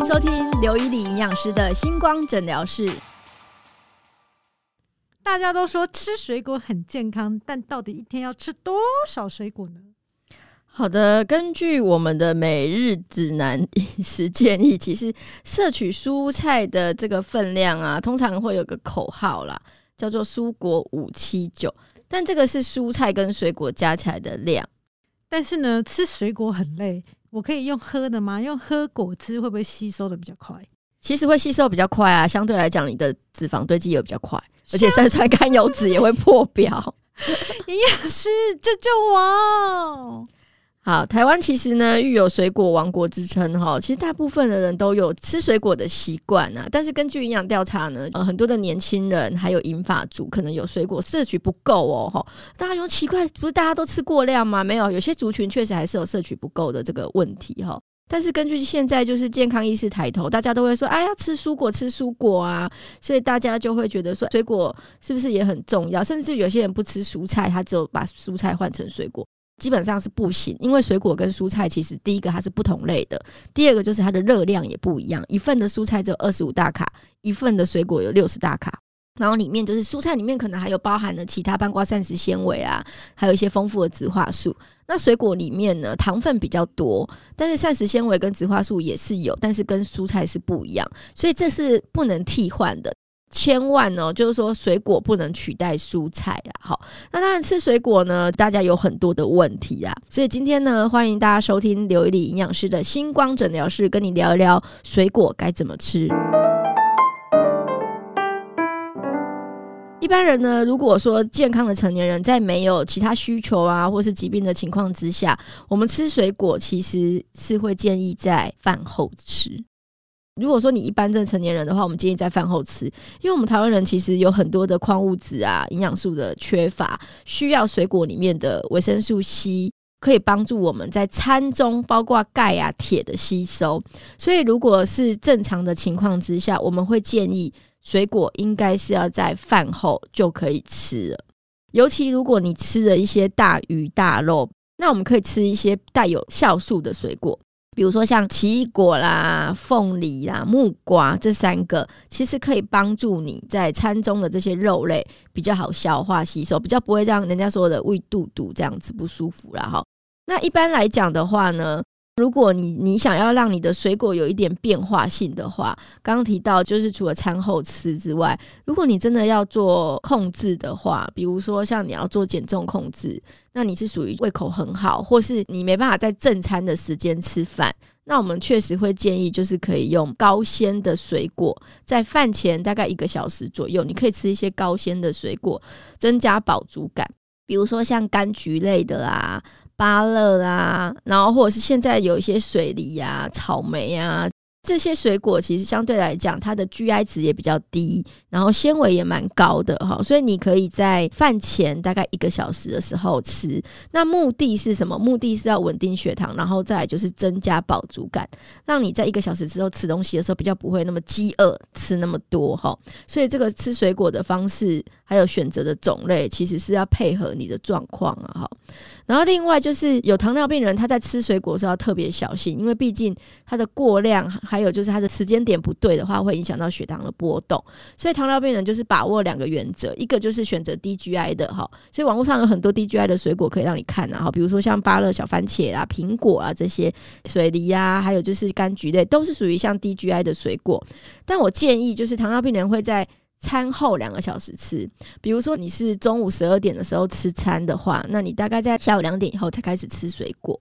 迎收听刘以礼营养师的星光诊疗室。大家都说吃水果很健康，但到底一天要吃多少水果呢？好的，根据我们的每日指南饮食建议，其实摄取蔬菜的这个分量啊，通常会有个口号啦，叫做“蔬果五七九”，但这个是蔬菜跟水果加起来的量。但是呢，吃水果很累，我可以用喝的吗？用喝果汁会不会吸收的比较快？其实会吸收比较快啊，相对来讲，你的脂肪堆积也比较快，而且三酸甘油脂也会破表。营养师救救我！好，台湾其实呢，育有水果王国之称哈。其实大部分的人都有吃水果的习惯啊，但是根据营养调查呢，呃，很多的年轻人还有银发族可能有水果摄取不够哦哈。大家说奇怪，不是大家都吃过量吗？没有，有些族群确实还是有摄取不够的这个问题哈。但是根据现在就是健康意识抬头，大家都会说，哎呀，吃蔬果，吃蔬果啊，所以大家就会觉得说，水果是不是也很重要？甚至有些人不吃蔬菜，他只有把蔬菜换成水果。基本上是不行，因为水果跟蔬菜其实第一个它是不同类的，第二个就是它的热量也不一样。一份的蔬菜只有二十五大卡，一份的水果有六十大卡。然后里面就是蔬菜里面可能还有包含了其他半瓜膳食纤维啊，还有一些丰富的植化素。那水果里面呢，糖分比较多，但是膳食纤维跟植化素也是有，但是跟蔬菜是不一样，所以这是不能替换的。千万哦，就是说水果不能取代蔬菜啊。好，那当然吃水果呢，大家有很多的问题啊。所以今天呢，欢迎大家收听刘一丽营养师的星光诊疗室，跟你聊一聊水果该怎么吃。一般人呢，如果说健康的成年人在没有其他需求啊，或是疾病的情况之下，我们吃水果其实是会建议在饭后吃。如果说你一般正成年人的话，我们建议在饭后吃，因为我们台湾人其实有很多的矿物质啊、营养素的缺乏，需要水果里面的维生素 C 可以帮助我们在餐中包括钙啊、铁的吸收。所以如果是正常的情况之下，我们会建议水果应该是要在饭后就可以吃了。尤其如果你吃了一些大鱼大肉，那我们可以吃一些带有酵素的水果。比如说像奇异果啦、凤梨啦、木瓜这三个，其实可以帮助你在餐中的这些肉类比较好消化吸收，比较不会让人家说的胃肚肚这样子不舒服啦。哈。那一般来讲的话呢？如果你你想要让你的水果有一点变化性的话，刚刚提到就是除了餐后吃之外，如果你真的要做控制的话，比如说像你要做减重控制，那你是属于胃口很好，或是你没办法在正餐的时间吃饭，那我们确实会建议就是可以用高纤的水果，在饭前大概一个小时左右，你可以吃一些高纤的水果，增加饱足感。比如说像柑橘类的啦、芭乐啦，然后或者是现在有一些水梨呀、草莓啊。这些水果其实相对来讲，它的 GI 值也比较低，然后纤维也蛮高的哈，所以你可以在饭前大概一个小时的时候吃。那目的是什么？目的是要稳定血糖，然后再来就是增加饱足感，让你在一个小时之后吃东西的时候比较不会那么饥饿，吃那么多哈。所以这个吃水果的方式还有选择的种类，其实是要配合你的状况啊哈。然后另外就是有糖尿病人，他在吃水果的时候要特别小心，因为毕竟它的过量。还有就是它的时间点不对的话，会影响到血糖的波动。所以糖尿病人就是把握两个原则，一个就是选择低 GI 的哈。所以网络上有很多低 GI 的水果可以让你看啊，哈，比如说像芭乐、小番茄啊、苹果啊这些水梨啊，还有就是柑橘类，都是属于像低 GI 的水果。但我建议就是糖尿病人会在餐后两个小时吃，比如说你是中午十二点的时候吃餐的话，那你大概在下午两点以后才开始吃水果。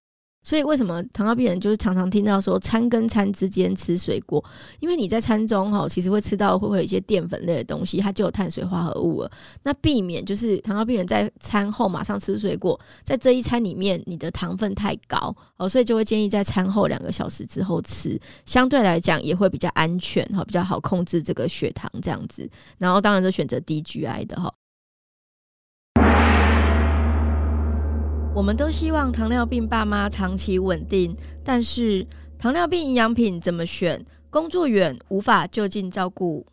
所以为什么糖尿病人就是常常听到说餐跟餐之间吃水果？因为你在餐中哈，其实会吃到会会有一些淀粉类的东西，它就有碳水化合物了。那避免就是糖尿病人在餐后马上吃水果，在这一餐里面你的糖分太高哦，所以就会建议在餐后两个小时之后吃，相对来讲也会比较安全哈，比较好控制这个血糖这样子。然后当然就选择低 GI 的哈。我们都希望糖尿病爸妈长期稳定，但是糖尿病营养品怎么选？工作远无法就近照顾。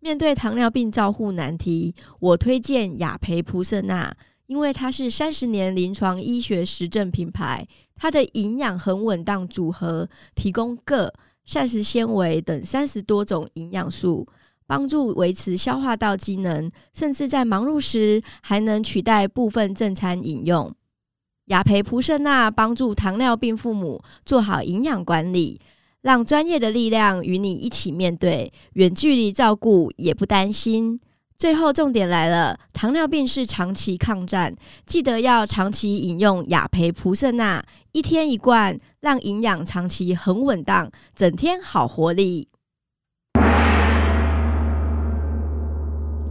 面对糖尿病照护难题，我推荐雅培普瑟纳，因为它是三十年临床医学实证品牌，它的营养很稳当组合，提供铬、膳食纤维等三十多种营养素，帮助维持消化道机能，甚至在忙碌时还能取代部分正餐饮用。雅培普胜钠帮助糖尿病父母做好营养管理，让专业的力量与你一起面对远距离照顾，也不担心。最后重点来了，糖尿病是长期抗战，记得要长期饮用雅培普胜钠，一天一罐，让营养长期很稳当，整天好活力。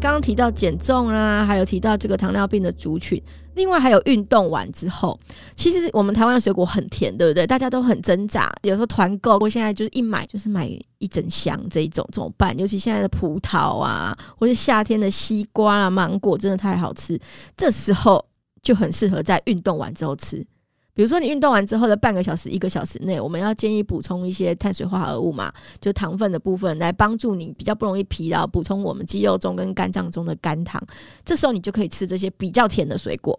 刚刚提到减重啊，还有提到这个糖尿病的族群。另外还有运动完之后，其实我们台湾的水果很甜，对不对？大家都很挣扎，有时候团购，我现在就是一买就是买一整箱这一种，怎么办？尤其现在的葡萄啊，或是夏天的西瓜啊、芒果，真的太好吃，这时候就很适合在运动完之后吃。比如说你运动完之后的半个小时、一个小时内，我们要建议补充一些碳水化合物嘛，就糖分的部分来帮助你比较不容易疲劳，补充我们肌肉中跟肝脏中的肝糖。这时候你就可以吃这些比较甜的水果。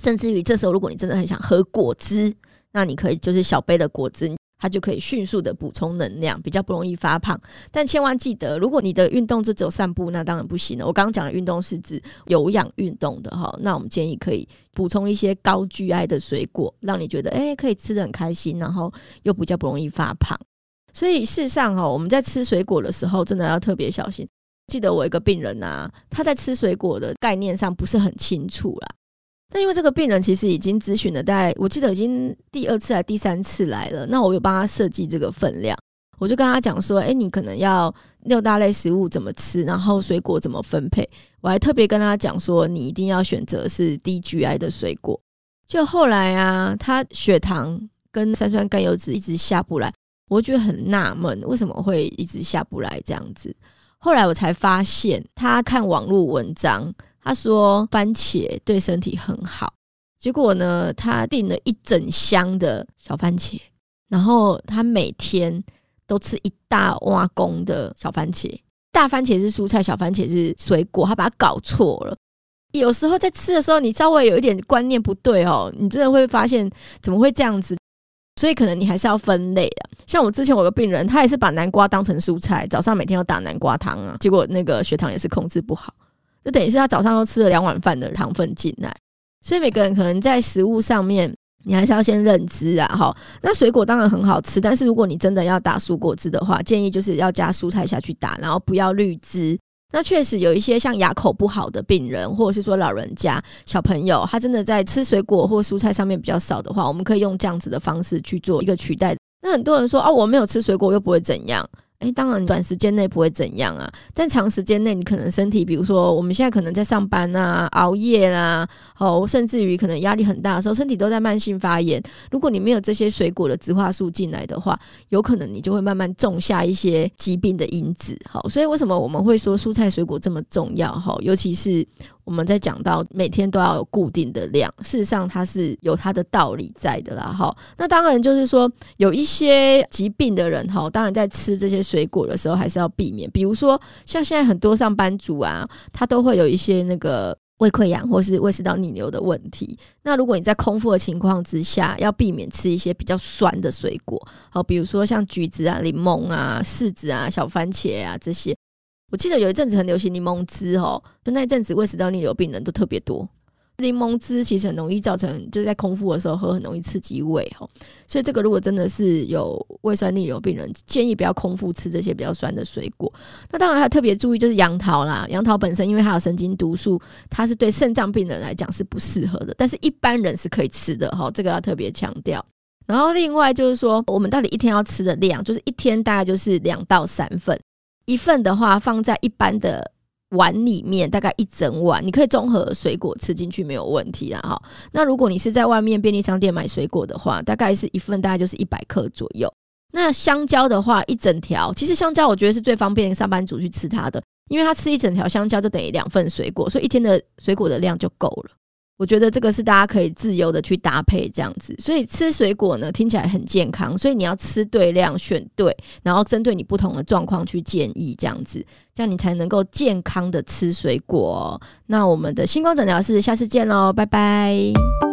甚至于这时候，如果你真的很想喝果汁，那你可以就是小杯的果汁，它就可以迅速的补充能量，比较不容易发胖。但千万记得，如果你的运动只有散步，那当然不行了。我刚刚讲的运动是指有氧运动的哈，那我们建议可以补充一些高 GI 的水果，让你觉得诶可以吃的很开心，然后又比较不容易发胖。所以事实上哈，我们在吃水果的时候，真的要特别小心。记得我一个病人啊，他在吃水果的概念上不是很清楚啦。但因为这个病人其实已经咨询了，大概我记得已经第二次还第三次来了。那我有帮他设计这个分量，我就跟他讲说：，哎，你可能要六大类食物怎么吃，然后水果怎么分配。我还特别跟他讲说，你一定要选择是低 GI 的水果。就后来啊，他血糖跟三酸甘油脂一直下不来，我觉得很纳闷，为什么会一直下不来这样子？后来我才发现，他看网络文章。他说番茄对身体很好，结果呢，他订了一整箱的小番茄，然后他每天都吃一大挖工的小番茄。大番茄是蔬菜，小番茄是水果，他把它搞错了。有时候在吃的时候，你稍微有一点观念不对哦，你真的会发现怎么会这样子？所以可能你还是要分类啊。像我之前有个病人，他也是把南瓜当成蔬菜，早上每天要打南瓜汤啊，结果那个血糖也是控制不好。就等于是他早上都吃了两碗饭的糖分进来，所以每个人可能在食物上面，你还是要先认知啊。哈，那水果当然很好吃，但是如果你真的要打蔬果汁的话，建议就是要加蔬菜下去打，然后不要绿汁。那确实有一些像牙口不好的病人，或者是说老人家、小朋友，他真的在吃水果或蔬菜上面比较少的话，我们可以用这样子的方式去做一个取代。那很多人说哦，我没有吃水果又不会怎样。哎，当然，短时间内不会怎样啊，但长时间内，你可能身体，比如说我们现在可能在上班啊、熬夜啦，哦，甚至于可能压力很大的时候，身体都在慢性发炎。如果你没有这些水果的植化素进来的话，有可能你就会慢慢种下一些疾病的因子。好，所以为什么我们会说蔬菜水果这么重要？哈，尤其是。我们在讲到每天都要有固定的量，事实上它是有它的道理在的啦。哈，那当然就是说有一些疾病的人哈，当然在吃这些水果的时候还是要避免。比如说像现在很多上班族啊，他都会有一些那个胃溃疡或是胃食道逆流的问题。那如果你在空腹的情况之下，要避免吃一些比较酸的水果，好，比如说像橘子啊、柠檬啊、柿子啊、小番茄啊这些。我记得有一阵子很流行柠檬汁哦，就那一阵子胃食道逆流病人都特别多。柠檬汁其实很容易造成，就是在空腹的时候喝很容易刺激胃哈。所以这个如果真的是有胃酸逆流病人，建议不要空腹吃这些比较酸的水果。那当然还特别注意就是杨桃啦，杨桃本身因为它有神经毒素，它是对肾脏病人来讲是不适合的，但是一般人是可以吃的哈，这个要特别强调。然后另外就是说，我们到底一天要吃的量，就是一天大概就是两到三份。一份的话放在一般的碗里面，大概一整碗，你可以综合水果吃进去没有问题啦哈。那如果你是在外面便利商店买水果的话，大概是一份大概就是一百克左右。那香蕉的话，一整条，其实香蕉我觉得是最方便上班族去吃它的，因为它吃一整条香蕉就等于两份水果，所以一天的水果的量就够了。我觉得这个是大家可以自由的去搭配这样子，所以吃水果呢听起来很健康，所以你要吃对量、选对，然后针对你不同的状况去建议这样子，这样你才能够健康的吃水果。那我们的星光诊疗室下次见喽，拜拜。